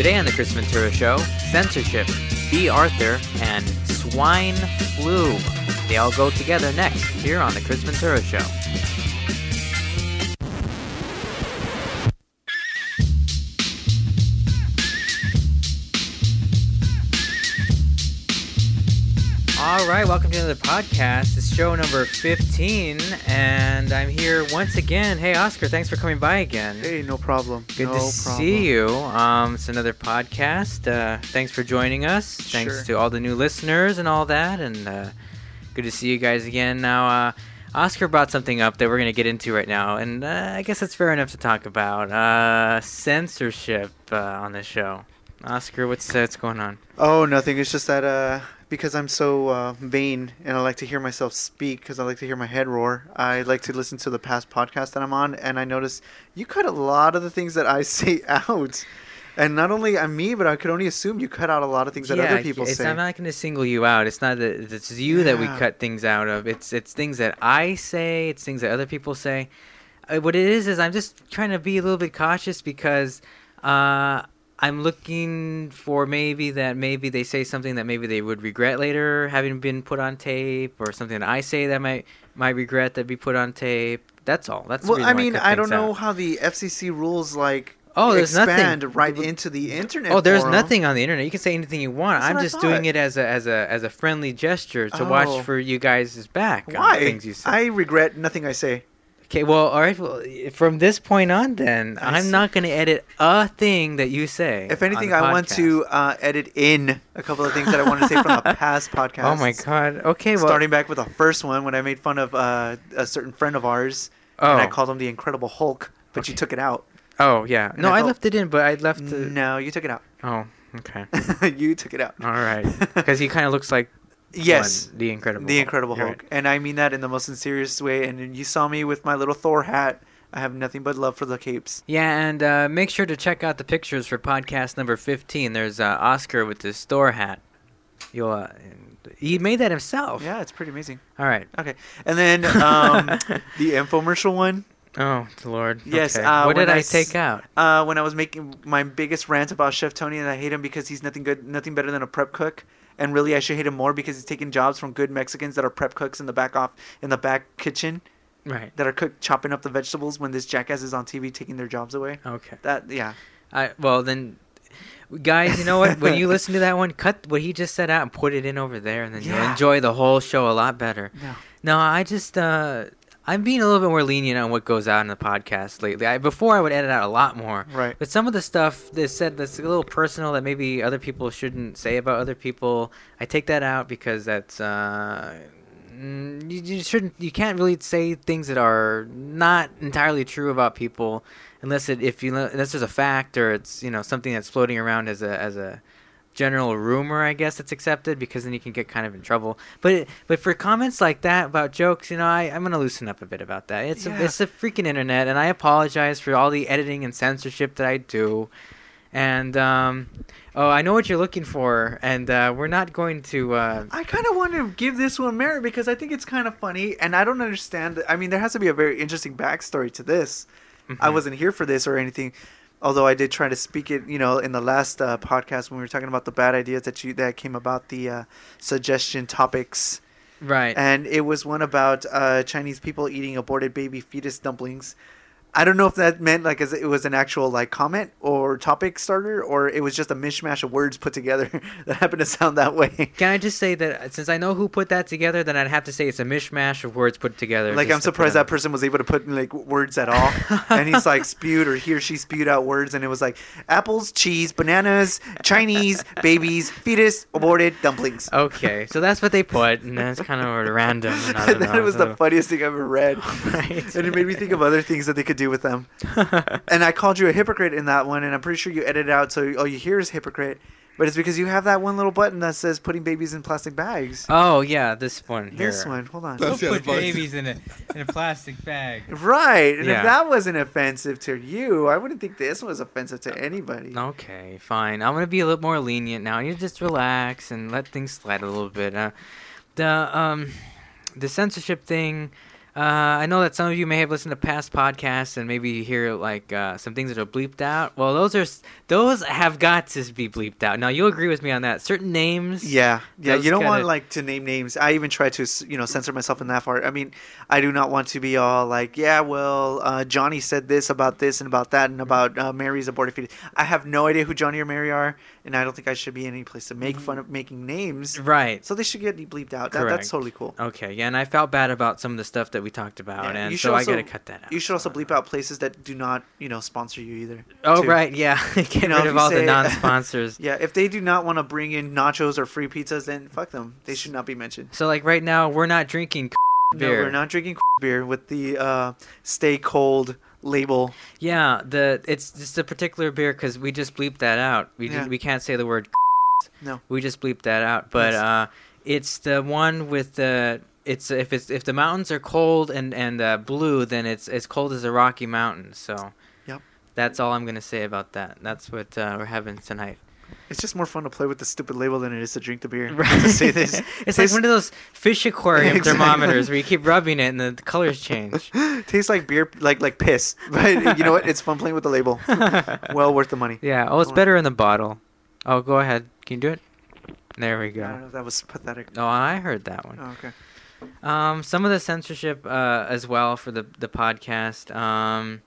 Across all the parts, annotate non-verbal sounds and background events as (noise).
Today on the Chris Ventura Show, censorship, Bea Arthur, and swine flu. They all go together next here on the Chris Ventura Show. All right, welcome to another podcast. It's show number 15, and I'm here once again. Hey, Oscar, thanks for coming by again. Hey, no problem. Good no to problem. see you. Um, it's another podcast. Uh, thanks for joining us. Thanks Sure. to all the new listeners and all that, and uh, good to see you guys again. Now, uh, Oscar brought something up that we're going to get into right now, and uh, I guess it's fair enough to talk about uh, censorship uh, on this show. Oscar, what's uh, what's going on? Oh, nothing. It's just that uh, because I'm so uh, vain and I like to hear myself speak because I like to hear my head roar. I like to listen to the past podcast that I'm on, and I notice you cut a lot of the things that I (laughs) say out. And not only on me, but I could only assume you cut out a lot of things that other people it's, say. I'm not going to single you out. It's not that it's you that we cut things out of. It's it's things that I say. It's things that other people say. Uh, what it is is I'm just trying to be a little bit cautious because uh, I'm looking for maybe that maybe they say something that maybe they would regret later having been put on tape, or something that I say that might might regret that be put on tape. That's all. That's the well, I mean, cut I don't know out. how the FCC rules like Oh, there's nothing. expand right into the internet. Oh, there's forum. nothing on the internet. You can say anything you want. That's I'm just doing it as a as a as a friendly gesture to Oh. watch for you guys' back on Why? things you say. I regret nothing I say. Okay, well, all right. Well, from this point on, then I I'm see. not going to edit a thing that you say. If anything, I want to uh, edit in a couple of things that I want to say from the (laughs) past podcast. Oh my god. Okay, well. Starting back with the first one when I made fun of uh, a certain friend of ours, oh. and I called him the Incredible Hulk, but you took it out. oh yeah. and No, I I, left it in, but I left the. No, you took it out. Oh, okay. (laughs) you took it out. All right. Because he kind of looks like yes, one, the Incredible. the Hulk. Incredible Hulk, right. and I mean that in the most sincerest way. And you saw me with my little Thor hat. I have nothing but love for the capes. Yeah, and uh, make sure to check out the pictures for podcast number 15. There's uh, Oscar with his Thor hat. You'll. Uh, he made that himself. Yeah, it's pretty amazing. All right. Okay, and then um, (laughs) the infomercial one. Oh, Lord. Yes, Okay. uh, what did I take out? uh, when I was making my biggest rant about Chef Tony and I hate him because he's nothing good, nothing better than a prep cook. And really, I should hate him more because he's taking jobs from good Mexicans that are prep cooks in the back off in the back kitchen Right. that are cook chopping up the vegetables when this jackass is on TV taking their jobs away. Okay. That yeah, I well then, guys, you know what? when you listen to that one, cut what he just said out and put it in over there, and then you'll enjoy the whole show a lot better. no, No, I just uh, I'm being a little bit more lenient on what goes out in the podcast lately. I, before I would edit out a lot more. right. But some of the stuff they said that's a little personal that maybe other people shouldn't say about other people, I take that out because that's uh, mm, you, you shouldn't you can't really say things that are not entirely true about people unless it if you unless there's a fact or it's you know something that's floating around as a as a general rumor I guess that's accepted because then you can get kind of in trouble. But but for comments like that about jokes, you know, I I'm gonna loosen up a bit about that. It's Yeah. a, it's a freaking internet, and I apologize for all the editing and censorship that I do. And um, oh, I know what you're looking for, and uh, we're not going to. Uh, I kind of want to give this one merit because I think it's kind of funny, and I don't understand. I mean, there has to be a very interesting backstory to this. I mhm. wasn't here for this or anything, although I did try to speak it. You know, in the last uh, podcast when we were talking about the bad ideas that you that came about the uh, suggestion topics, right. and it was one about uh, Chinese people eating aborted baby fetus dumplings. I don't know if that meant like as it was an actual like comment or topic starter, or it was just a mishmash of words put together (laughs) that happened to sound that way. Can I just say that uh, since I know who put that together, then I'd have to say it's a mishmash of words put together. Like I'm surprised that person was able to put in like words at all, (laughs) and he's like spewed or he or she spewed out words, and it was like apples, cheese, bananas, Chinese, babies, fetus, aborted, dumplings. Okay, so that's what they put, and that's kind of random. And I (laughs) don't that know, was the funniest thing I've ever read, Right. and it made me think of other things that they could do with them. (laughs) And I called you a hypocrite in that one, and I'm pretty sure you edited out so all you hear is hypocrite. But it's because you have that one little button that says putting babies in plastic bags. oh yeah, this one here. This one, hold on. That's Don't put advice. babies in a in a plastic bag. Right, and Yeah. if that wasn't offensive to you, I wouldn't think this was offensive to anybody. Okay, fine. I'm gonna be a little more lenient now. You just relax and let things slide a little bit. Uh, the um, the censorship thing. Uh, I know that some of you may have listened to past podcasts and maybe you hear like uh, some things that are bleeped out. Well, those are those have got to be bleeped out. Now you'll agree with me on that. Certain names. Yeah, yeah. You don't want gotta- like to name names. I even try to, you know, censor myself in that part. I mean, I do not want to be all like, yeah, well, uh, Johnny said this about this and about that and about uh, Mary's aborted fetus. I have no idea who Johnny or Mary are, and I don't think I should be in any place to make fun of making names. Right. So they should get bleeped out. That, that's totally cool. Okay. Yeah, and I felt bad about some of the stuff that we talked about, Yeah, and you so should I also- gotta cut that out. You should also bleep out places that do not, you know, sponsor you either. Oh too. right, yeah. (laughs) Get You know, rid of all the (laughs) non-sponsors. Yeah, if they do not want to bring in nachos or free pizzas, then fuck them. They should not be mentioned. So like right now, we're not drinking (laughs) beer. No, we're not drinking beer with the uh, "Stay Cold" label. Yeah, the it's just a particular beer because we just bleeped that out. We Yeah. we can't say the word. No. we just bleeped that out. But Yes. uh, it's the one with the it's if it's if the mountains are cold and and uh, blue, then it's as cold as the Rocky Mountains. So. Yep. That's all I'm gonna say about that. That's what uh, we're having tonight. It's just more fun to play with the stupid label than it is to drink the beer. (laughs) (laughs) to say this. (laughs) it's like one of those fish aquarium Exactly. thermometers where you keep rubbing it and the, the colors change. Tastes like beer, like like piss. But you know what? It's fun playing with the label. well worth the money. Yeah. Oh, it's better in the bottle. Oh, go ahead. Can you do it? There we I don't go. know if that was pathetic. No, I heard that one. Oh, okay. Um, some of the censorship uh, as well for the the podcast. Um,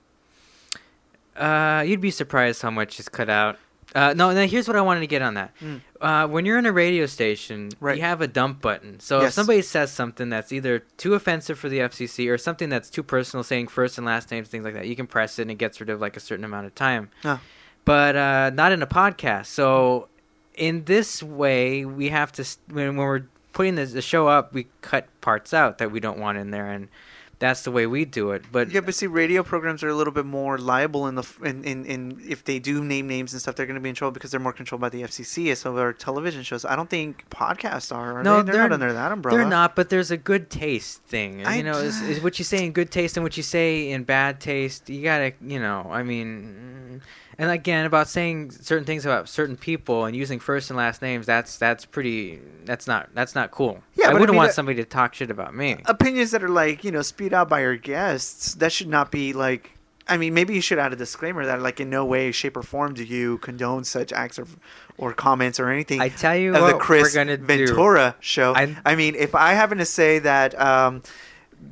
uh, you'd be surprised how much is cut out. Uh, no, now here's what I wanted to get on that. Mm. Uh, when you're in a radio station, Right. you have a dump button. So if somebody says something that's either too offensive for the FCC or something that's too personal, saying first and last names, things like that, you can press it and it gets rid of like a certain amount of time. Ah. But uh, not in a podcast. So in this way, we have to when, when we're putting the, the show up, we cut parts out that we don't want in there, and that's the way we do it. But Yeah, but see, radio programs are a little bit more liable in the in, in, in if they do name names and stuff, they're going to be in trouble because they're more controlled by the FCC. as So our television shows, I don't think podcasts are. are No, they? they're, not under that umbrella. They're not, but there's a good taste thing. I- you know, is, is what you say in good taste and what you say in bad taste. You gotta, you know, I mean, and again about saying certain things about certain people and using first and last names. That's that's pretty. That's not that's not cool. Yeah, I wouldn't mean, want uh, somebody to talk shit about me. opinions that are like you know spewed out by your guests that should not be like i mean maybe you should add a disclaimer that like in no way shape or form do you condone such acts or, or comments or anything I tell you of what the chris we're gonna do. ventura show I- I, mean if i happen to say that um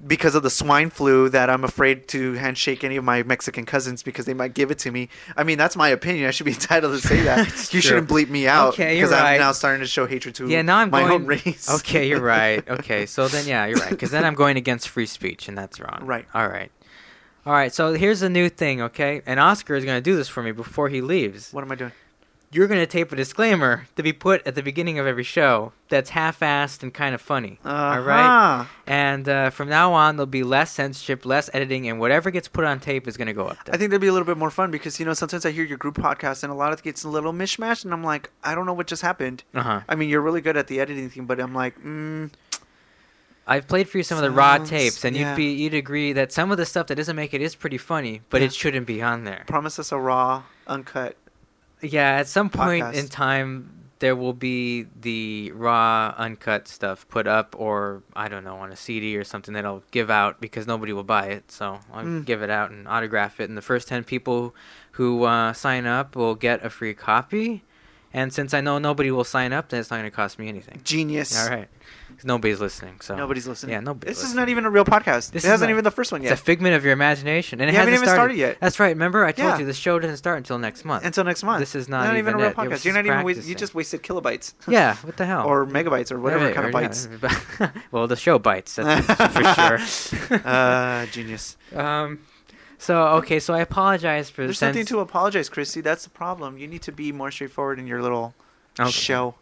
because of the swine flu that I'm afraid to handshake any of my Mexican cousins because they might give it to me. I mean, that's my opinion. I should be (laughs) entitled to say that. You true. shouldn't bleep me out Okay, because I'm now starting to show hatred to Yeah, now I'm my going. own race. (laughs) Okay, you're right. Okay, so then yeah, you're right. Because then I'm going against free speech, and that's wrong. Right. All right. All right. So here's a new thing. Okay, and Oscar is going to do this for me before he leaves. what am I doing? You're going to tape a disclaimer to be put at the beginning of every show that's half-assed and kind of funny. All right. Uh-huh. And uh, from now on, there'll be less censorship, less editing, and whatever gets put on tape is going to go up there. I think that'd be a little bit more fun because you know sometimes I hear your group podcast and a lot of it gets a little mishmash and I'm like I don't know what just happened. Uh huh. I mean you're really good at the editing thing, but I'm like, mm, I've played for you some of the raw tapes, and yeah. you'd be you'd agree that some of the stuff that doesn't make it is pretty funny, but Yeah. it shouldn't be on there. promise us a raw, uncut. Yeah, at some point Podcast. in time, there will be the raw, uncut stuff put up, or I don't know, on a CD or something that I'll give out because nobody will buy it. So I'll Mm. give it out and autograph it, and the first ten people who uh, sign up will get a free copy. And since I know nobody will sign up, then it's not going to cost me anything. Genius. All right, 'Cause nobody's listening. So Nobody's listening. Yeah, nobody's This is listening. not even a real podcast. This it is hasn't not- even the first one yet. It's yet. a figment of your imagination, and it You haven't hasn't even started yet. That's right. Remember, I told Yeah. you the show doesn't start until next month. Until next month. This is not even, even a real it. It was podcast. You're just not even. Wa- you practicing. just wasted kilobytes. (laughs) yeah, what the hell? or megabytes or whatever Right, kind of or, yeah, (laughs) well, the show bites, that's (laughs) for sure. uh, genius. um, so okay, so I apologize for this. There's the nothing to apologize, Christy. That's the problem. You need to be more straightforward in your little Okay. show.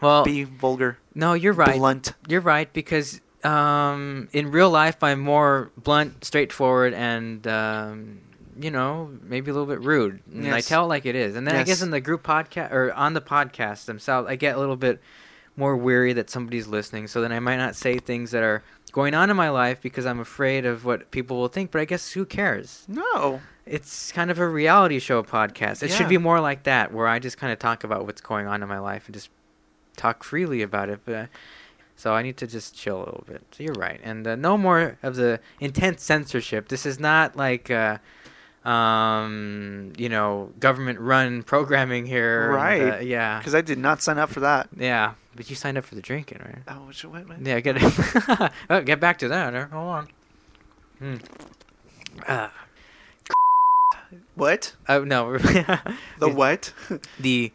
Well, Be vulgar, no, you're right. blunt. You're right because um, in real life I'm more blunt, straightforward, and um, you know maybe a little bit rude. And I tell it like it is. And then I guess in the group podcast or on the podcast themselves, I get a little bit more weary that somebody's listening. So then I might not say things that are going on in my life because I'm afraid of what people will think. But I guess who cares? No. It's kind of a reality show podcast. It should be more like that, where I just kind of talk about what's going on in my life and just talk freely about it. But So I need to just chill a little bit. So you're right, and uh, no more of the intense censorship. This is not like. Uh, um, you know, government-run (laughs) programming here. and, Right. uh, yeah. Because I did not sign up for that. Yeah, but you signed up for the drinking, right? Oh, which, what, what? Yeah, get (laughs) oh, get back to that. Hold on. Hmm. Uh, What? oh no, (laughs) The what? the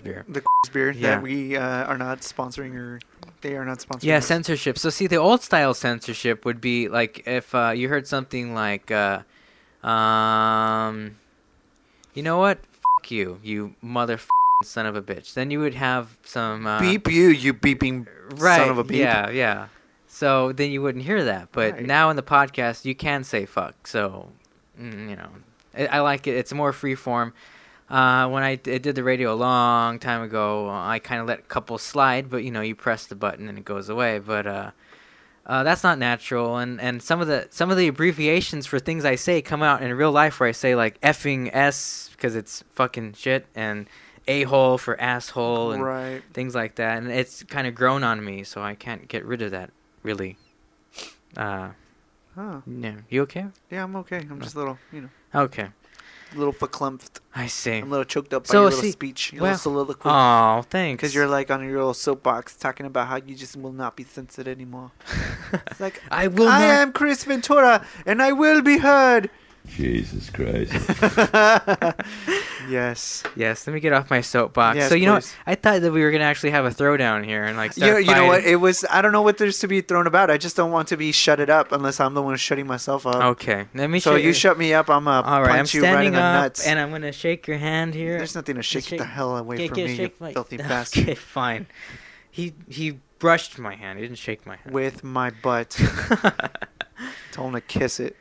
beer. the beer Yeah. that we uh, are not sponsoring or they are not sponsoring. Yeah, us. censorship. So see, the old style censorship would be like if uh, you heard something like, uh, um, you know what? Fuck you, you mother son of a bitch. Then you would have some uh, beep you, you beeping right, son of a beep. Yeah, yeah. So then you wouldn't hear that. But Right. now in the podcast, you can say fuck. So, mm, you know, I, I like it. It's more free form. Uh, when I, d- I did the radio a long time ago, I kind of let a couple slide, but you know, you press the button and it goes away. But uh, uh, that's not natural. And, and some of the some of the abbreviations for things I say come out in real life, where I say like effing s because it's fucking shit, and a hole for asshole, and Right. things like that, and it's kind of grown on me, so I can't get rid of that. Really. Uh, Oh, yeah. You okay? yeah, I'm okay. I'm just a little, you know, Okay. A little verklempt. I see. I'm a little choked up by So, your little see- speech, your well- little soliloquy. Oh, thanks. Because you're like on your little soapbox talking about how you just will not be censored anymore. It's like, (laughs) I will I not. am Chris Ventura and I will be heard. Jesus Christ. (laughs) yes. Yes. Let me get off my soapbox. Yes, so you know, what? I thought that we were gonna actually have a throwdown here and like You, start you know what? It was, I don't know what there's to be thrown about. I just don't want to be shutted up unless I'm the one shutting myself up. Okay. Let me. so show you shut me up, I'm to All right. I'm punch you right in the nuts. and I'm gonna shake your hand here. There's nothing to shake, shake- the hell away Okay, from okay, me, you my- filthy (laughs) bastard. Okay, fine. He he brushed my hand. He didn't shake my hand. With my butt. (laughs) Told him to kiss it.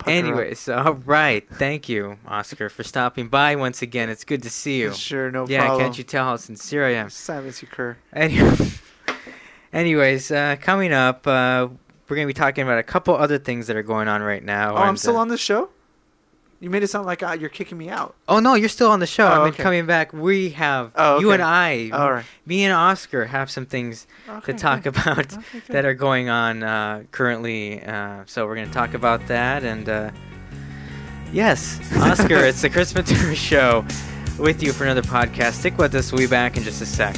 Pucker up. Anyways, all right. Thank you, Oscar, for stopping by once again. It's good to see you. Sure, no yeah, problem. can't you tell how sincere I am? Silence you cur. Any- (laughs) Anyways, uh, coming up, uh, we're going to be talking about a couple other things that are going on right now. Oh, I'm still uh, on the show? You made it sound like uh, you're kicking me out. Oh no, you're still on the show. Oh, I've been okay. coming back. We have Oh, you and. I, All right. me and Oscar, have some things Okay, to talk good. about Okay, good. that are going on uh, currently. Uh, so we're going to talk about that. And uh, yes, (laughs) Oscar, it's the Chris Ventura Show with you for another podcast. Stick with us. We'll be back in just a sec.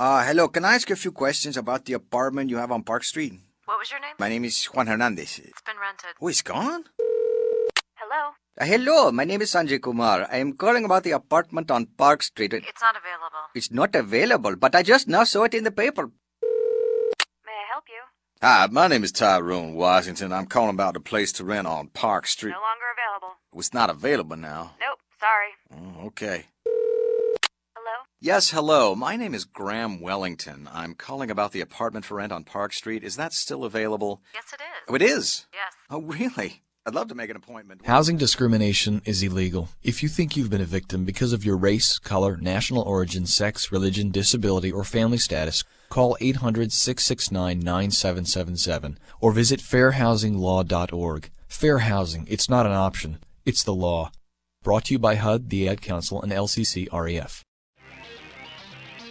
Uh, hello, can I ask you a few questions about the apartment you have on Park Street? What was your name? My name is Juan Hernandez. It's been rented. Oh, it's gone? Hello? Uh, hello, my name is Sanjay Kumar. I am calling about the apartment on Park Street. It's not available. It's not available, but I just now saw it in the paper. May I help you? Hi, my name is Tyrone Washington. I'm calling about a place to rent on Park Street. No longer available. It's not available now. Nope, sorry. Oh, okay. Hello? Yes, hello. My name is Graham Wellington. I'm calling about the apartment for rent on Park Street. Is that still available? Yes, it is. Oh, it is. Yes. Oh, really? I'd love to make an appointment. Housing discrimination is illegal. If you think you've been a victim because of your race, color, national origin, sex, religion, disability, or family status, call 800-669-9777 or visit fairhousinglaw.org. Fair housing, it's not an option, it's the law. Brought to you by HUD, the Ad Council, and LCC REF.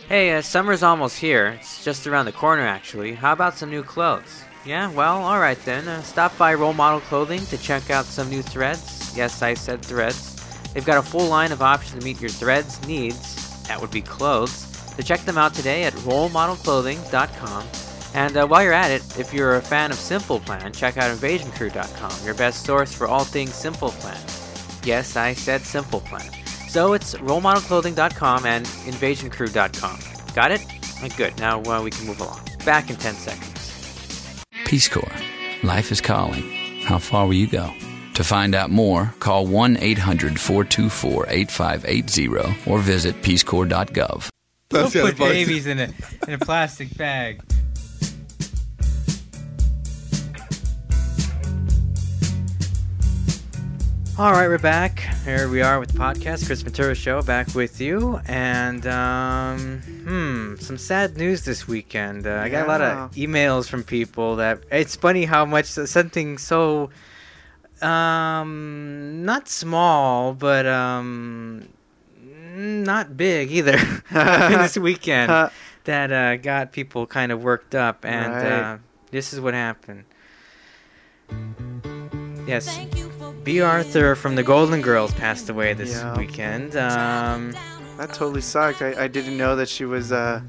Hey, uh, summer's almost here. It's just around the corner, actually. How about some new clothes? Yeah, well, alright then. Uh, stop by Role Model Clothing to check out some new threads. Yes, I said threads. They've got a full line of options to meet your threads needs. That would be clothes. So check them out today at rolemodelclothing.com. And uh, while you're at it, if you're a fan of Simple Plan, check out invasioncrew.com, your best source for all things Simple Plan. Yes, I said Simple Plan. So it's rolemodelclothing.com and invasioncrew.com. Got it? Good. Now uh, we can move along. Back in 10 seconds. Peace Corps. Life is calling. How far will you go? To find out more, call 1 800 424 8580 or visit peacecorps.gov. Don't put babies in a in a plastic bag. All right, we're back. Here we are with the podcast, Chris Ventura Show, back with you. And, um, hmm, some sad news this weekend. Uh, I got a lot of emails from people that it's funny how much something so, um, not small, but, um, not big either (laughs) this (laughs) weekend that uh, got people kind of worked up. And Right. uh, this is what happened. Yes. Bea Arthur from the Golden Girls passed away this Yeah. weekend. Um, That totally sucked. I, I didn't know that she was uh,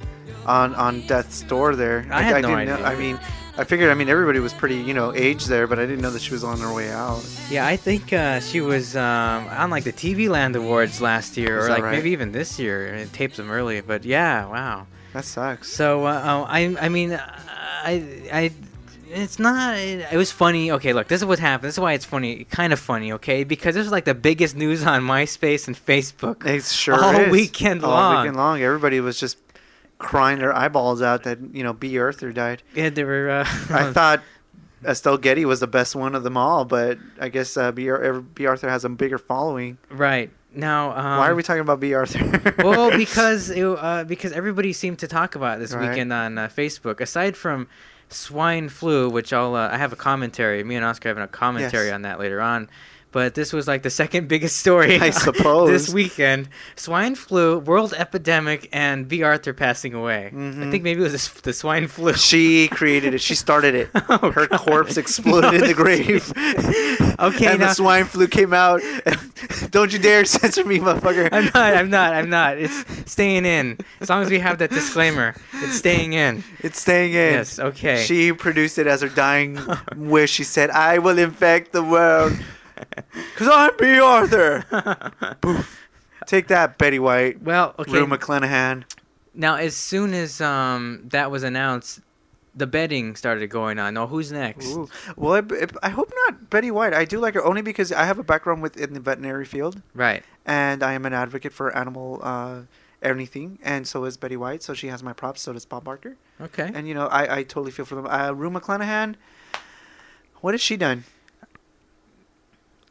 on on death's door there. I had no didn't Know, idea. I mean, I figured. I mean, everybody was pretty, you know, aged there, but I didn't know that she was on her way out. yeah, I think uh, she was um, on like the TV Land Awards last year, or like right? maybe even this year. It taped them early, but yeah, wow. That sucks. So uh, oh, I I mean I I it's not it, was funny. Okay, look, this is what happened. This is why it's funny, kind of funny. Okay, because this was like the biggest news on MySpace and Facebook. It sure all is. weekend All long. weekend long. Everybody was just crying their eyeballs out that you know Bea Arthur died. Yeah, they were. Uh, (laughs) I thought Estelle Getty was the best one of them all, but I guess uh, Bea Ar- Bea Arthur has a bigger following. right now. Um, Why are we talking about Bea Arthur? (laughs) well, because it, uh, because everybody seemed to talk about it this Right. weekend on uh, Facebook. Aside from swine flu, which I'll uh, I have a commentary. Me and Oscar having a commentary Yes. on that later on. But this was like the second biggest story (laughs) I (laughs) suppose. this weekend: swine flu, world epidemic, and Bea Arthur passing away. I Mhm. think maybe it was the, swine flu. She created it. She started it. (laughs) Oh, Her God. corpse exploded in the grave. Okay, and now- the swine flu came out. Don't you dare censor me, motherfucker. I'm not. I'm not. I'm not. It's staying in. As long as we have that disclaimer, it's staying in. It's staying in. Yes. Okay. She produced it as her dying wish. She said, "I will infect the world, (laughs) cause I'm Bea Arthur." (laughs) Poof. Take that, Betty White. well, okay. Rue McClanahan. Now, as soon as um that was announced, the betting started going on. Oh, who's next? Ooh. Well, I, I hope not Betty White. I do like her only because I have a background with in the veterinary field, Right. and I am an advocate for animal uh, anything, and so is Betty White. So she has my props. So does Bob Barker. Okay. And you know, I, I totally feel for them. Uh, Rue McClanahan, what has she done?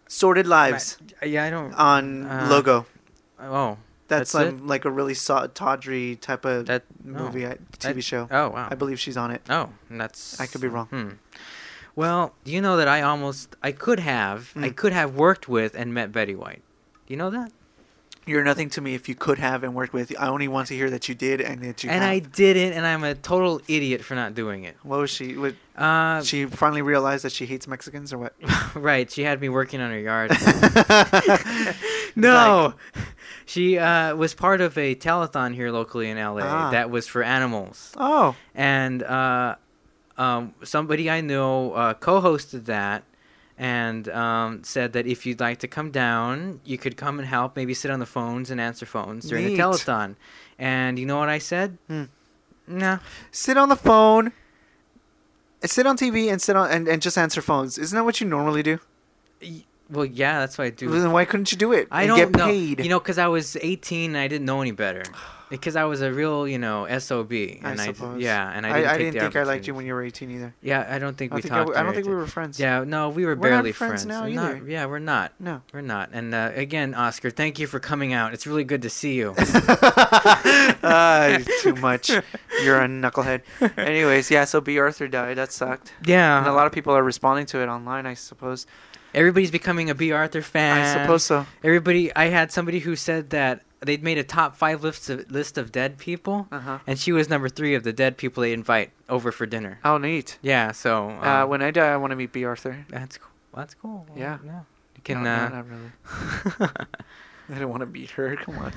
Sordid Lives. Yeah, I don't. on Uh, logo. oh. That's, that's um, like a really so- tawdry type of That. movie, oh. TV That- show. Oh wow. I believe she's on it. Oh, that's. I could be wrong. Hmm. Well, do you know that I almost I could have I Hmm. could have worked with and met Betty White. Do you know that? You're nothing to me if you could have and worked with. I only want to hear that you did and that you and have. I didn't, and I'm a total idiot for not doing it. What was she? What, Uh, she finally realized that she hates Mexicans, or what? (laughs) right. She had me working on her yard. (laughs) No, she uh, was part of a telethon here locally in LA Ah. that was for animals, oh, and uh, um, somebody I know uh, co-hosted that, and um, said that if you'd like to come down, you could come and help, maybe sit on the phones and answer phones during Neat. the telethon. And you know what I said? Hmm. No. sit on the phone, sit on TV, and sit on and, and just answer phones. Isn't that what you normally do? Well, yeah, that's what I do. Then why couldn't you do it? I don't get know. paid. You know, because I was 18 and I didn't know any better. (sighs) Because I was a real, you know, sob. And I I, suppose. yeah, and I I, didn't, I take didn't think I liked you when you were 18 either. Yeah, I don't think I we think I, talked. w- I don't think we were friends. Yeah, no, we were We're barely friends now We're either. Not, yeah, we're not. No. We're not. And uh, again, Oscar, thank you for coming out. It's really good to see you. (laughs) Ah, too much. You're a knucklehead. Anyways, yeah. So Bea Arthur died. That sucked. yeah, And a lot of people are responding to it online. I suppose. everybody's becoming a Bea Arthur fan. I suppose so. Everybody, I had somebody who said that they'd made a top five list of, list of dead people, Uh huh. and she was number three of the dead people they invite over for dinner. Oh, neat. Yeah, so um, Uh, when I die, I want to meet Bea Arthur. that's cool. That's cool. Yeah. yeah. You can. no, uh, no, not really. (laughs) (laughs) I don't want to meet her. Come on.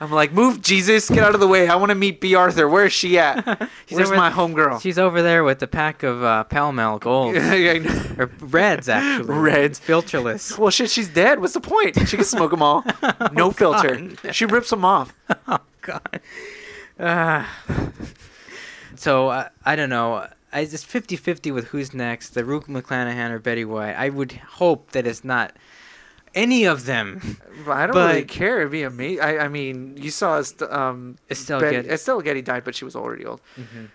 I'm like, move, Jesus, get out of the way. I want to meet Bea Arthur. Where is she at? She's (laughs) Where's over- my homegirl? She's over there with the pack of uh, Pall Mall Gold (laughs) or Reds, actually. Reds. filterless. well, shit, she's dead. What's the point? She can smoke them all. No filter. She rips them off. oh God. Uh, (sighs) so uh, I don't know. I it's 50-50 with who's next, the Rue McClanahan or Betty White. I would hope that it's not any of them. I don't But- really care. It'd be amazing. I, I mean, you saw us. Um, Estelle Betty, Getty. Estelle Getty died, but she was already old. Mhm.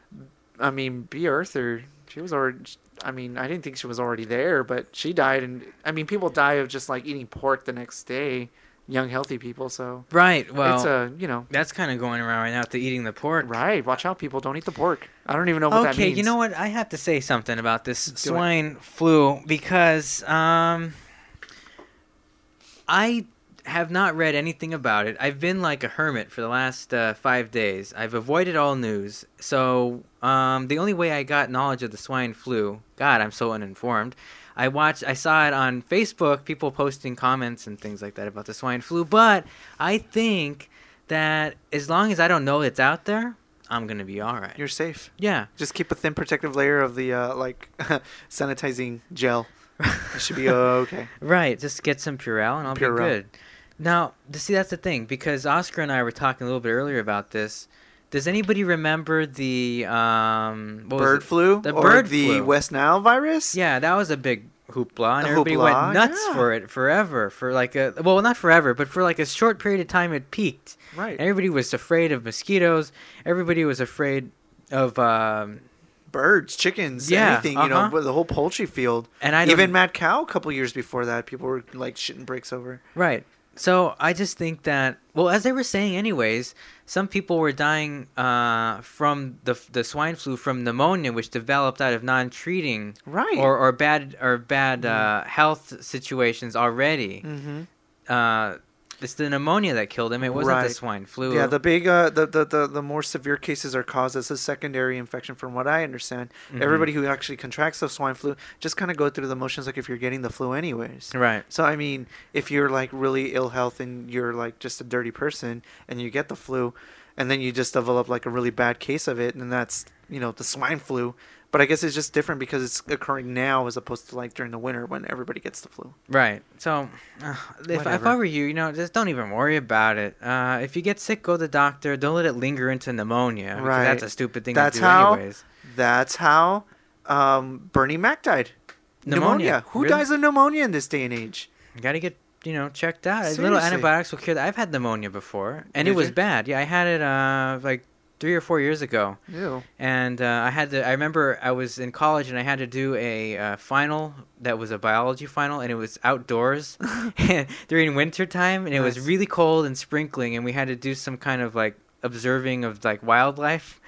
I mean, B. Arthur, she was already I mean, I didn't think she was already there, but she died, and I mean, people die of just like eating pork the next day. Young, healthy people. So Right. Well, it's a you know that's kind of going around right now. To eating the pork. right. Watch out, people. Don't eat the pork. I don't even know what that means. Okay, means. you know what? I have to say something about this it. swine flu because um, I have not read anything about it. I've been like a hermit for the last uh, five days. I've avoided all news. So um, the only way I got knowledge of the swine flu, God, I'm so uninformed. I watched, I saw it on Facebook, people posting comments and things like that about the swine flu. But I think that as long as I don't know it's out there, I'm gonna be all right. You're safe. yeah. Just keep a thin protective layer of the uh, like (laughs) sanitizing gel. (laughs) It should be okay. Right, just get some Purell and I'll Purell. be good. Now, see, that's the thing because Oscar and I were talking a little bit earlier about this. Does anybody remember the um what bird flu The or bird the flu. West Nile virus. Yeah, that was a big hoopla, and The everybody hoopla, went nuts yeah. for it forever. For like a well, not forever, but for like a short period of time, it peaked. right. Everybody was afraid of mosquitoes. Everybody was afraid of um, Birds, chickens, Yeah, anything. You know, uh-huh. the whole poultry field. and I Even mad cow. A couple years before that, people were like shitting bricks over. Right. So I just think that well, as they were saying, anyways, some people were dying uh, from the the swine flu from pneumonia, which developed out of non-treating Right. or or bad or bad uh, health situations already. mm-hmm. Uh, it's the pneumonia that killed him. It wasn't the swine flu. Yeah, the big, uh, the, the the the more severe cases are caused as a secondary infection, from what I understand. Mhm. Everybody who actually contracts the swine flu just kind of go through the motions like if you're getting the flu anyways. right. So I mean, if you're like really ill health and you're like just a dirty person and you get the flu, and then you just develop like a really bad case of it, and that's you know the swine flu. But I guess it's just different because it's occurring now as opposed to like during the winter when everybody gets the flu. Right. So, uh, if, if I were you, you know, just don't even worry about it. Uh, if you get sick, go to the doctor. Don't let it linger into pneumonia. Right. That's a stupid thing That's to do, how- anyways. That's how um, Bernie Mac died. Pneumonia. Who Really? dies of pneumonia in this day and age? You gotta get you know checked out. Little antibiotics will cure that. I've had pneumonia before, and it was you? bad. Yeah, I had it uh like three or four years ago, Ew. and uh, I had to. I remember I was in college and I had to do a uh, final that was a biology final, and it was outdoors (laughs) (laughs) during winter time, and it was really cold and sprinkling, and we had to do some kind of like observing of like wildlife.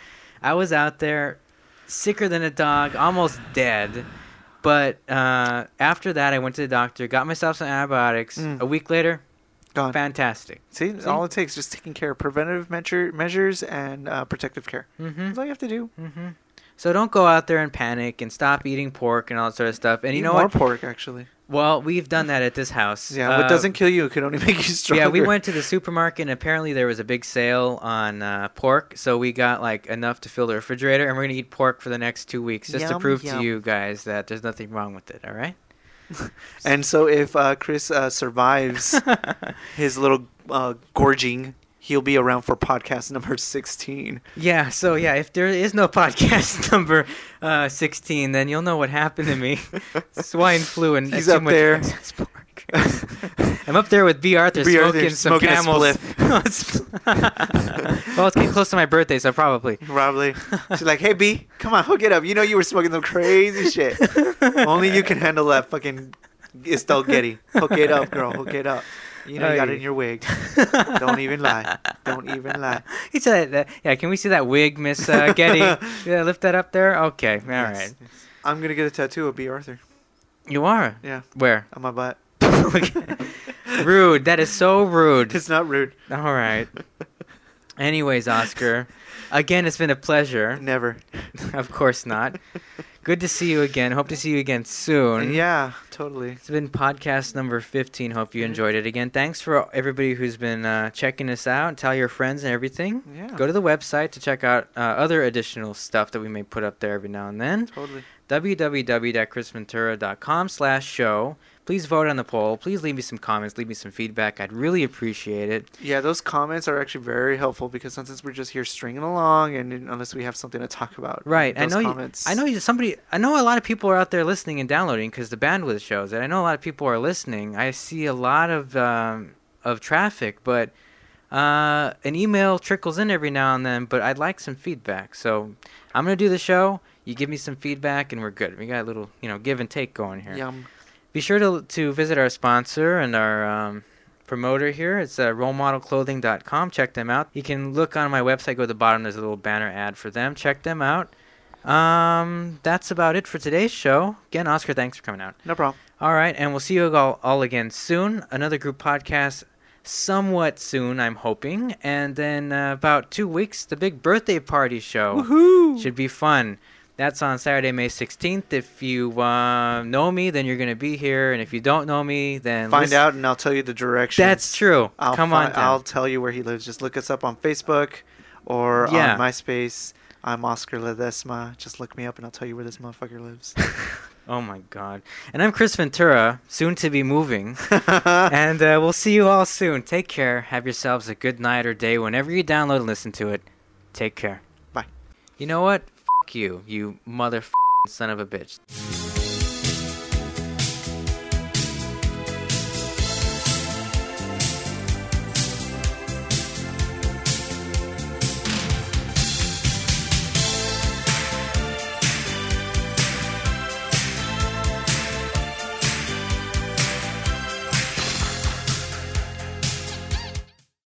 I was out there, sicker than a dog, almost dead. But uh, after that, I went to the doctor, got myself some antibiotics. Mm. A week later, Gone. fantastic. See, See? all it takes is just taking care of preventative measure, measures and uh, protective care. Mm-hmm. That's all you have to do. Mm-hmm. So don't go out there and panic and stop eating pork and all that sort of stuff. And you know more what? pork, actually. Well, we've done that at this house. Yeah, Uh, what doesn't kill you could only (laughs) make you stronger. Yeah, we went to the supermarket and apparently there was a big sale on uh, pork, so we got like enough to fill the refrigerator, and we're gonna eat pork for the next two weeks just to prove yum. to you guys that there's nothing wrong with it. All right? (laughs) And so if uh, Chris uh, survives (laughs) his little uh, gorging, he'll be around for podcast number 16. Yeah, so yeah, if there is no podcast (laughs) number uh, 16, then you'll know what happened to me. Swine flu and He's too up there. (laughs) I'm up there with Bea Arthur B. smoking Arthur some smoking camels. (laughs) (laughs) well, it's getting close to my birthday, so probably. Probably. She's like, hey, B, come on, hook it up. You know you were smoking some crazy shit. Only you can handle that fucking Estelle Getty. Hook it up, girl. Hook it up. You know you got it in your wig. Don't even lie. Don't even lie. He said that. Yeah, can we see that wig, Miss uh, Getty? yeah, lift that up there. Okay, all right. Yes. I'm going to get a tattoo of Bea Arthur. You are. Yeah, Where? on my butt. (laughs) rude. That is so rude. It's not rude. All right. Anyways, Oscar, again, it's been a pleasure. Never. (laughs) of course not. Good to see you again. Hope to see you again soon. Yeah, totally. It's been podcast number 15. Hope you enjoyed it again. Thanks for everybody who's been uh, checking us out. Tell your friends and everything. Yeah. Go to the website to check out uh, other additional stuff that we may put up there every now and then. Totally. www.chrisventura.com slash show. Please vote on the poll. Please leave me some comments. Leave me some feedback. I'd really appreciate it. Yeah, those comments are actually very helpful because sometimes we're just here stringing along, and unless we have something to talk about, Right. I know. You. I know you. Somebody. I know a lot of people are out there listening and downloading because the bandwidth shows it. I know a lot of people are listening. I see a lot of um, of traffic, but uh, an email trickles in every now and then. But I'd like some feedback. So I'm gonna do the show. You give me some feedback, and we're good. We got a little, you know, give and take going here. Yum. Be sure to to visit our sponsor and our um, promoter here. It's uh, rolemodelclothing.com. Check them out. You can look on my website. Go to the bottom. There's a little banner ad for them. Check them out. Um, that's about it for today's show. Again, Oscar, thanks for coming out. No problem. All right, and we'll see you all, all again soon. Another group podcast somewhat soon, I'm hoping. And then uh, about two weeks, the big birthday party show. Woohoo! Should be fun. That's on Saturday, May 16th. If you uh, know me, then you're going to be here. And if you don't know me, then Find listen- out, and I'll tell you the direction. That's true. I'll Come fi- on down. I'll tell you where he lives. Just look us up on Facebook or Yeah. on MySpace. I'm Oscar Ledesma. Just look me up, and I'll tell you where this motherfucker lives. (laughs) Oh my God. And I'm Chris Ventura, soon to be moving. (laughs) and uh, we'll see you all soon. Take care. Have yourselves a good night or day whenever you download and listen to it. Take care. Bye. You know what? You, you mother son of a bitch.